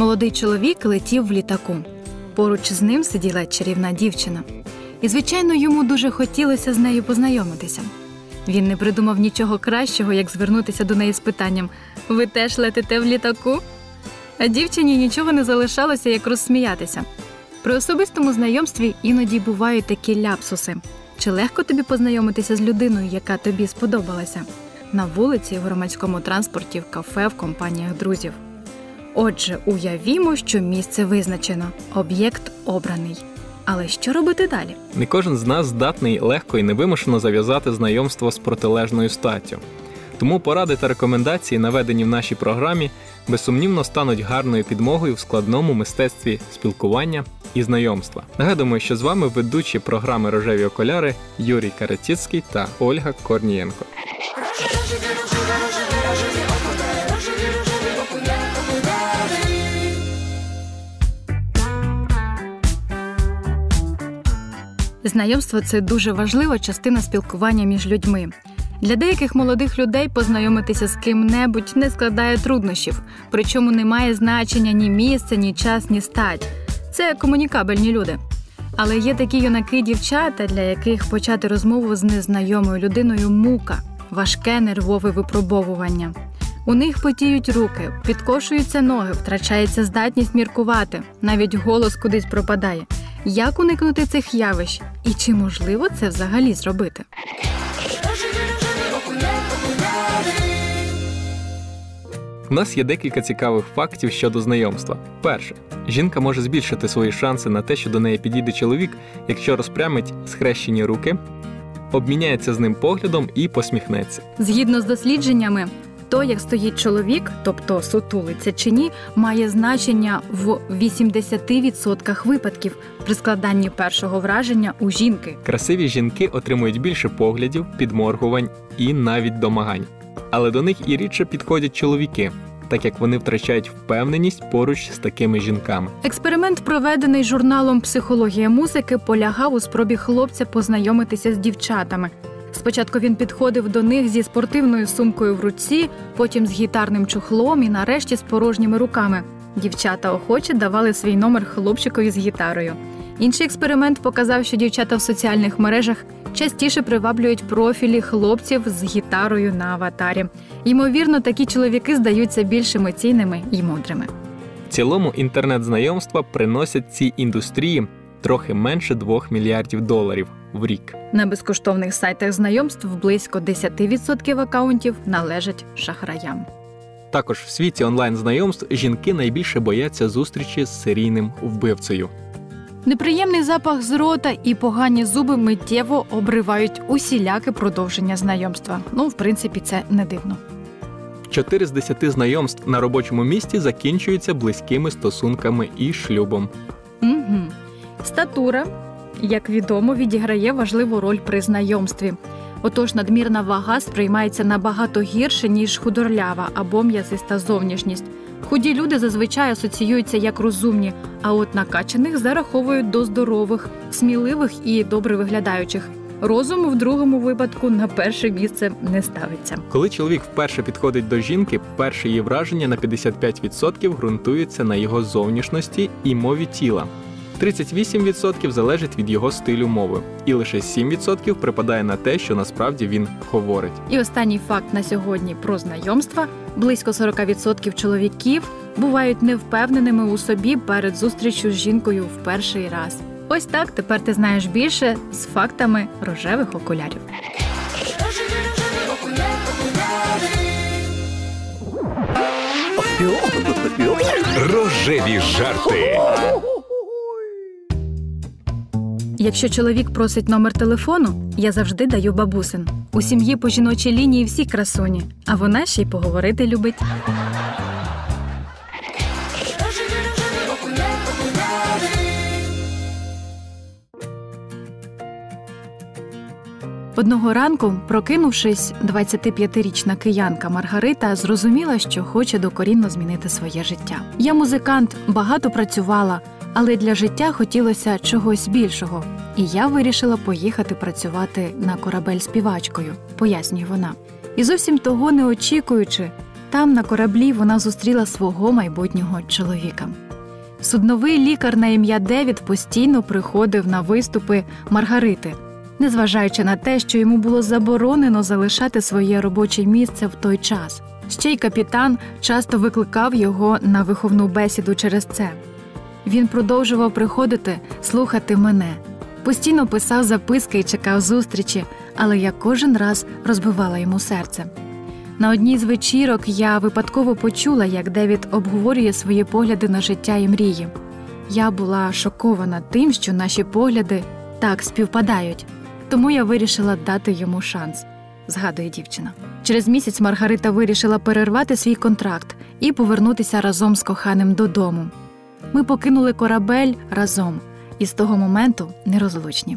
Молодий чоловік летів в літаку. Поруч з ним сиділа чарівна дівчина. І, звичайно, йому дуже хотілося з нею познайомитися. Він не придумав нічого кращого, як звернутися до неї з питанням: Ви теж летите в літаку? А дівчині нічого не залишалося, як розсміятися. При особистому знайомстві іноді бувають такі ляпсуси. Чи легко тобі познайомитися з людиною, яка тобі сподобалася? На вулиці, в громадському транспорті, в кафе, в компаніях друзів. Отже, уявімо, що місце визначено, об'єкт обраний. Але що робити далі? Не кожен з нас здатний легко і невимушено зав'язати знайомство з протилежною статтю. Тому поради та рекомендації, наведені в нашій програмі, безсумнівно стануть гарною підмогою в складному мистецтві спілкування і знайомства. Нагадуємо, що з вами ведучі програми Рожеві окуляри Юрій Каратіцький та Ольга Корнієнко. Знайомство це дуже важлива частина спілкування між людьми. Для деяких молодих людей познайомитися з ким-небудь не складає труднощів, причому немає значення ні місце, ні час, ні стать. Це комунікабельні люди. Але є такі юнаки дівчата, для яких почати розмову з незнайомою людиною мука, важке нервове випробовування. У них потіють руки, підкошуються ноги, втрачається здатність міркувати, навіть голос кудись пропадає. Як уникнути цих явищ? І чи можливо це взагалі зробити? У нас є декілька цікавих фактів щодо знайомства. Перше, жінка може збільшити свої шанси на те, що до неї підійде чоловік, якщо розпрямить схрещені руки, обміняється з ним поглядом і посміхнеться. Згідно з дослідженнями, то, як стоїть чоловік, тобто сутулиться чи ні, має значення в 80% випадків при складанні першого враження у жінки. Красиві жінки отримують більше поглядів, підморгувань і навіть домагань. Але до них і рідше підходять чоловіки, так як вони втрачають впевненість поруч з такими жінками. Експеримент, проведений журналом Психологія музики, полягав у спробі хлопця познайомитися з дівчатами. Спочатку він підходив до них зі спортивною сумкою в руці, потім з гітарним чохлом і нарешті з порожніми руками. Дівчата охоче давали свій номер хлопчикові з гітарою. Інший експеримент показав, що дівчата в соціальних мережах частіше приваблюють профілі хлопців з гітарою на аватарі. Ймовірно, такі чоловіки здаються більш емоційними і мудрими. В цілому інтернет-знайомства приносять цій індустрії трохи менше 2 мільярдів доларів в рік. На безкоштовних сайтах знайомств близько 10% акаунтів належать шахраям. Також в світі онлайн-знайомств жінки найбільше бояться зустрічі з серійним вбивцею. Неприємний запах з рота і погані зуби миттєво обривають усіляке продовження знайомства. Ну, в принципі, це не дивно. 4 з 10 знайомств на робочому місці закінчуються близькими стосунками і шлюбом. Угу. Статура, як відомо, відіграє важливу роль при знайомстві. Отож, надмірна вага сприймається набагато гірше, ніж худорлява або м'ясиста зовнішність. Худі люди зазвичай асоціюються як розумні, а от накачаних зараховують до здорових, сміливих і добре виглядаючих. Розум в другому випадку на перше місце не ставиться. Коли чоловік вперше підходить до жінки, перше її враження на 55% ґрунтується на його зовнішності і мові тіла. 38% залежить від його стилю мови, і лише 7% припадає на те, що насправді він говорить. І останній факт на сьогодні про знайомства: близько 40% чоловіків бувають невпевненими у собі перед зустрічю з жінкою в перший раз. Ось так тепер ти знаєш більше з фактами рожевих окулярів. Рожеві жарти. Якщо чоловік просить номер телефону, я завжди даю бабусин. У сім'ї по жіночій лінії всі красуні, а вона ще й поговорити любить. Одного ранку, прокинувшись, 25-річна киянка Маргарита зрозуміла, що хоче докорінно змінити своє життя. Я музикант, багато працювала, але для життя хотілося чогось більшого. І я вирішила поїхати працювати на корабель співачкою, пояснює вона. І зовсім того не очікуючи, там, на кораблі, вона зустріла свого майбутнього чоловіка. Судновий лікар на ім'я Девід постійно приходив на виступи Маргарити, незважаючи на те, що йому було заборонено залишати своє робоче місце в той час. Ще й капітан часто викликав його на виховну бесіду через це. Він продовжував приходити слухати мене, постійно писав записки і чекав зустрічі, але я кожен раз розбивала йому серце. На одній з вечірок я випадково почула, як Девід обговорює свої погляди на життя і мрії. Я була шокована тим, що наші погляди так співпадають, тому я вирішила дати йому шанс, згадує дівчина. Через місяць Маргарита вирішила перервати свій контракт і повернутися разом з коханим додому. Ми покинули корабель разом і з того моменту нерозлучні.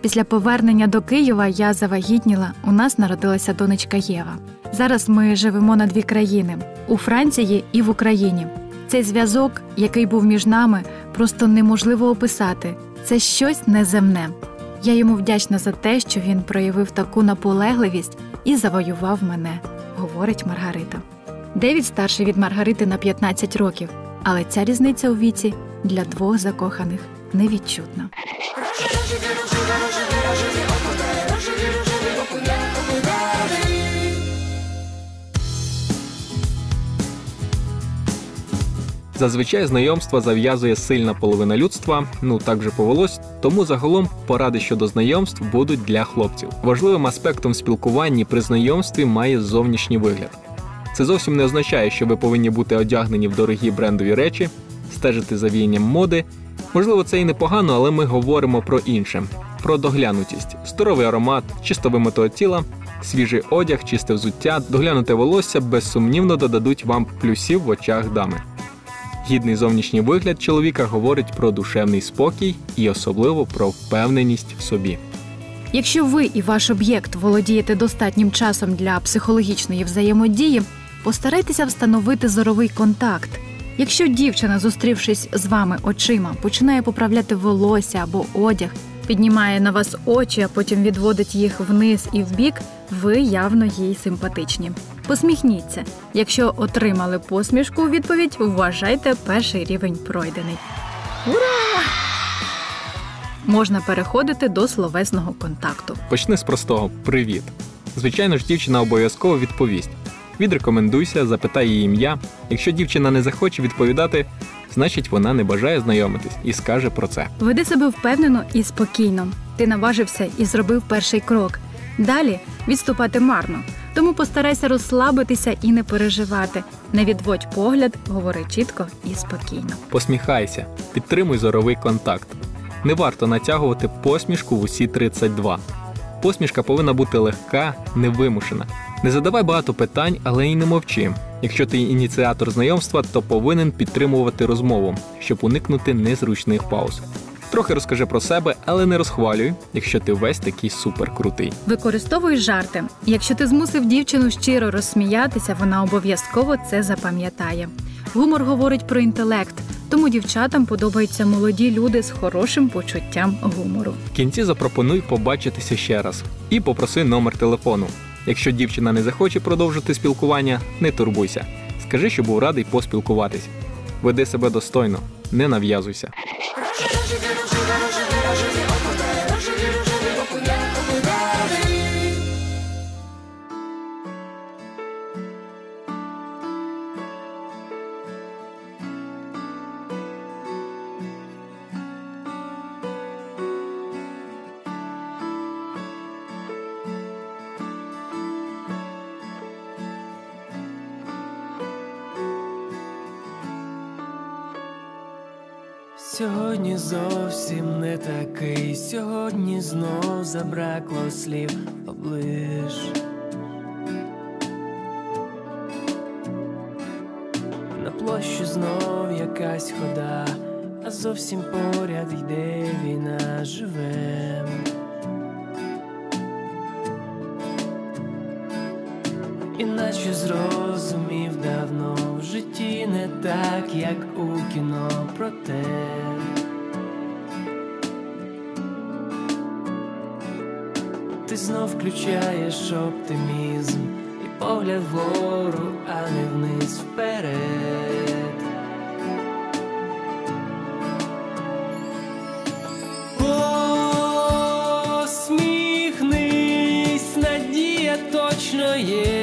Після повернення до Києва я завагітніла, у нас народилася донечка Єва. Зараз ми живемо на дві країни у Франції і в Україні. Цей зв'язок, який був між нами, просто неможливо описати. Це щось неземне. Я йому вдячна за те, що він проявив таку наполегливість і завоював мене, говорить Маргарита. Девід старший від Маргарити на 15 років, але ця різниця у віці для двох закоханих невідчутна. Зазвичай знайомства зав'язує сильна половина людства, ну так же повелось, тому загалом поради щодо знайомств будуть для хлопців. Важливим аспектом спілкування при знайомстві має зовнішній вигляд. Це зовсім не означає, що ви повинні бути одягнені в дорогі брендові речі, стежити за віянням моди. Можливо, це і непогано, але ми говоримо про інше: про доглянутість, здоровий аромат, чисто вимитого тіла, свіжий одяг, чисте взуття, доглянуте волосся безсумнівно додадуть вам плюсів в очах дами. Гідний зовнішній вигляд чоловіка говорить про душевний спокій і особливо про впевненість в собі. Якщо ви і ваш об'єкт володієте достатнім часом для психологічної взаємодії, постарайтеся встановити зоровий контакт. Якщо дівчина, зустрівшись з вами очима, починає поправляти волосся або одяг, піднімає на вас очі, а потім відводить їх вниз і вбік, ви явно їй симпатичні. Посміхніться. Якщо отримали посмішку у відповідь, вважайте перший рівень пройдений. Ура! Можна переходити до словесного контакту. Почни з простого привіт. Звичайно ж, дівчина обов'язково відповість. Відрекомендуйся, запитай її ім'я. Якщо дівчина не захоче відповідати, значить вона не бажає знайомитись і скаже про це. Веди себе впевнено і спокійно. Ти наважився і зробив перший крок. Далі відступати марно. Тому постарайся розслабитися і не переживати. Не відводь погляд, говори чітко і спокійно. Посміхайся, підтримуй зоровий контакт. Не варто натягувати посмішку в усі 32. Посмішка повинна бути легка, невимушена. Не задавай багато питань, але й не мовчи. Якщо ти ініціатор знайомства, то повинен підтримувати розмову, щоб уникнути незручних пауз. Трохи розкажи про себе, але не розхвалюй, якщо ти весь такий суперкрутий. Використовуй жарти. Якщо ти змусив дівчину щиро розсміятися, вона обов'язково це запам'ятає. Гумор говорить про інтелект, тому дівчатам подобаються молоді люди з хорошим почуттям гумору. В кінці запропонуй побачитися ще раз і попроси номер телефону. Якщо дівчина не захоче продовжити спілкування, не турбуйся. Скажи, що був радий поспілкуватись. Веди себе достойно, не нав'язуйся. Сьогодні зовсім не такий, сьогодні знов забракло слів облиш. На площі знов якась хода, а зовсім поряд йде війна живем. Іначе зрозумів давно в житті не так, як у кіно проте. Ти знов включаєш оптимізм і погляд вгору, а не вниз вперед. Посміхнись, надія точно є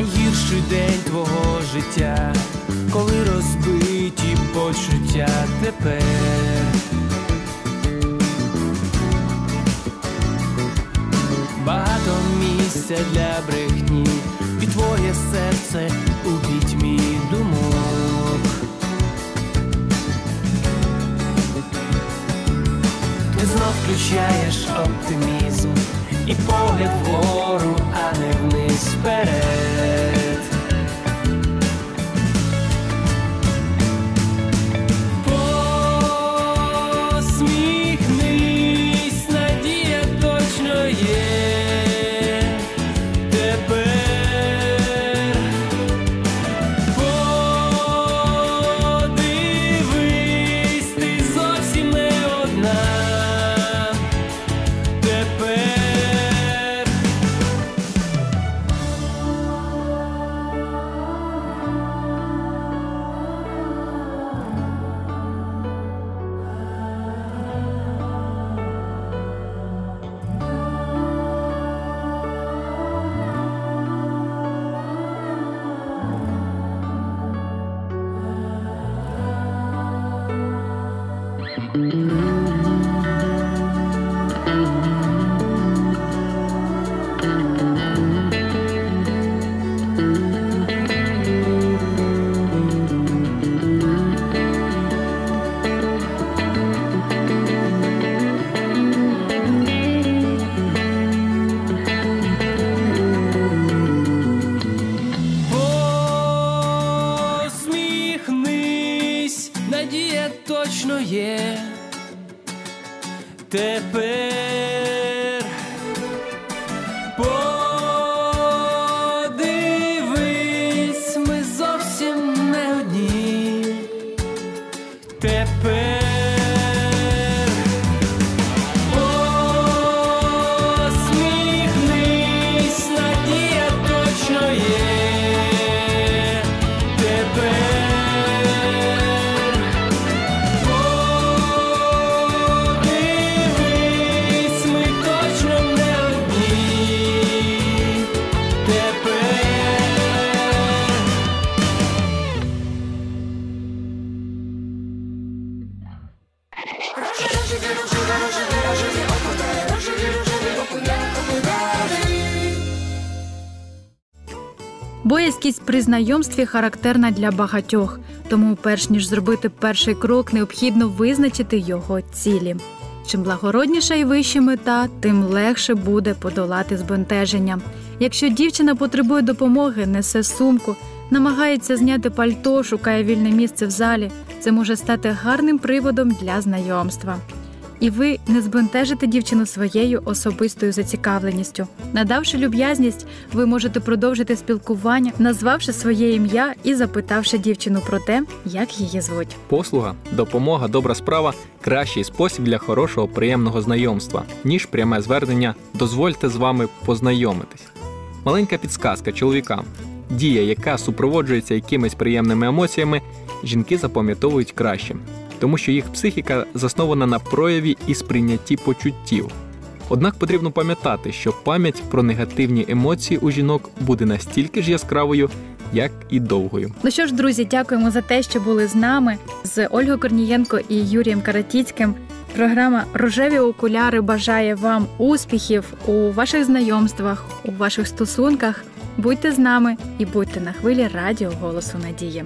Найгірший день твого життя, коли розбиті почуття тепер. Багато місця для брехні, і твоє серце у пітьмі думок. Ти знов включаєш оптимізм і погляд вгору, а не вниз вперед. Надія точно є тепер. Знайомстві характерна для багатьох, тому, перш ніж зробити перший крок, необхідно визначити його цілі. Чим благородніша і вища мета, тим легше буде подолати збентеження. Якщо дівчина потребує допомоги, несе сумку, намагається зняти пальто, шукає вільне місце в залі, це може стати гарним приводом для знайомства. І ви не збентежите дівчину своєю особистою зацікавленістю. Надавши люб'язність, ви можете продовжити спілкування, назвавши своє ім'я і запитавши дівчину про те, як її звуть. Послуга, допомога, добра справа кращий спосіб для хорошого приємного знайомства, ніж пряме звернення дозвольте з вами познайомитись. Маленька підсказка чоловікам. Дія, яка супроводжується якимись приємними емоціями, жінки запам'ятовують краще, тому що їх психіка заснована на прояві і сприйнятті почуттів. Однак потрібно пам'ятати, що пам'ять про негативні емоції у жінок буде настільки ж яскравою, як і довгою. Ну що ж, друзі, дякуємо за те, що були з нами з Ольгою Корнієнко і Юрієм Каратіцьким. Програма Рожеві окуляри бажає вам успіхів у ваших знайомствах, у ваших стосунках. Будьте з нами і будьте на хвилі радіо голосу надії.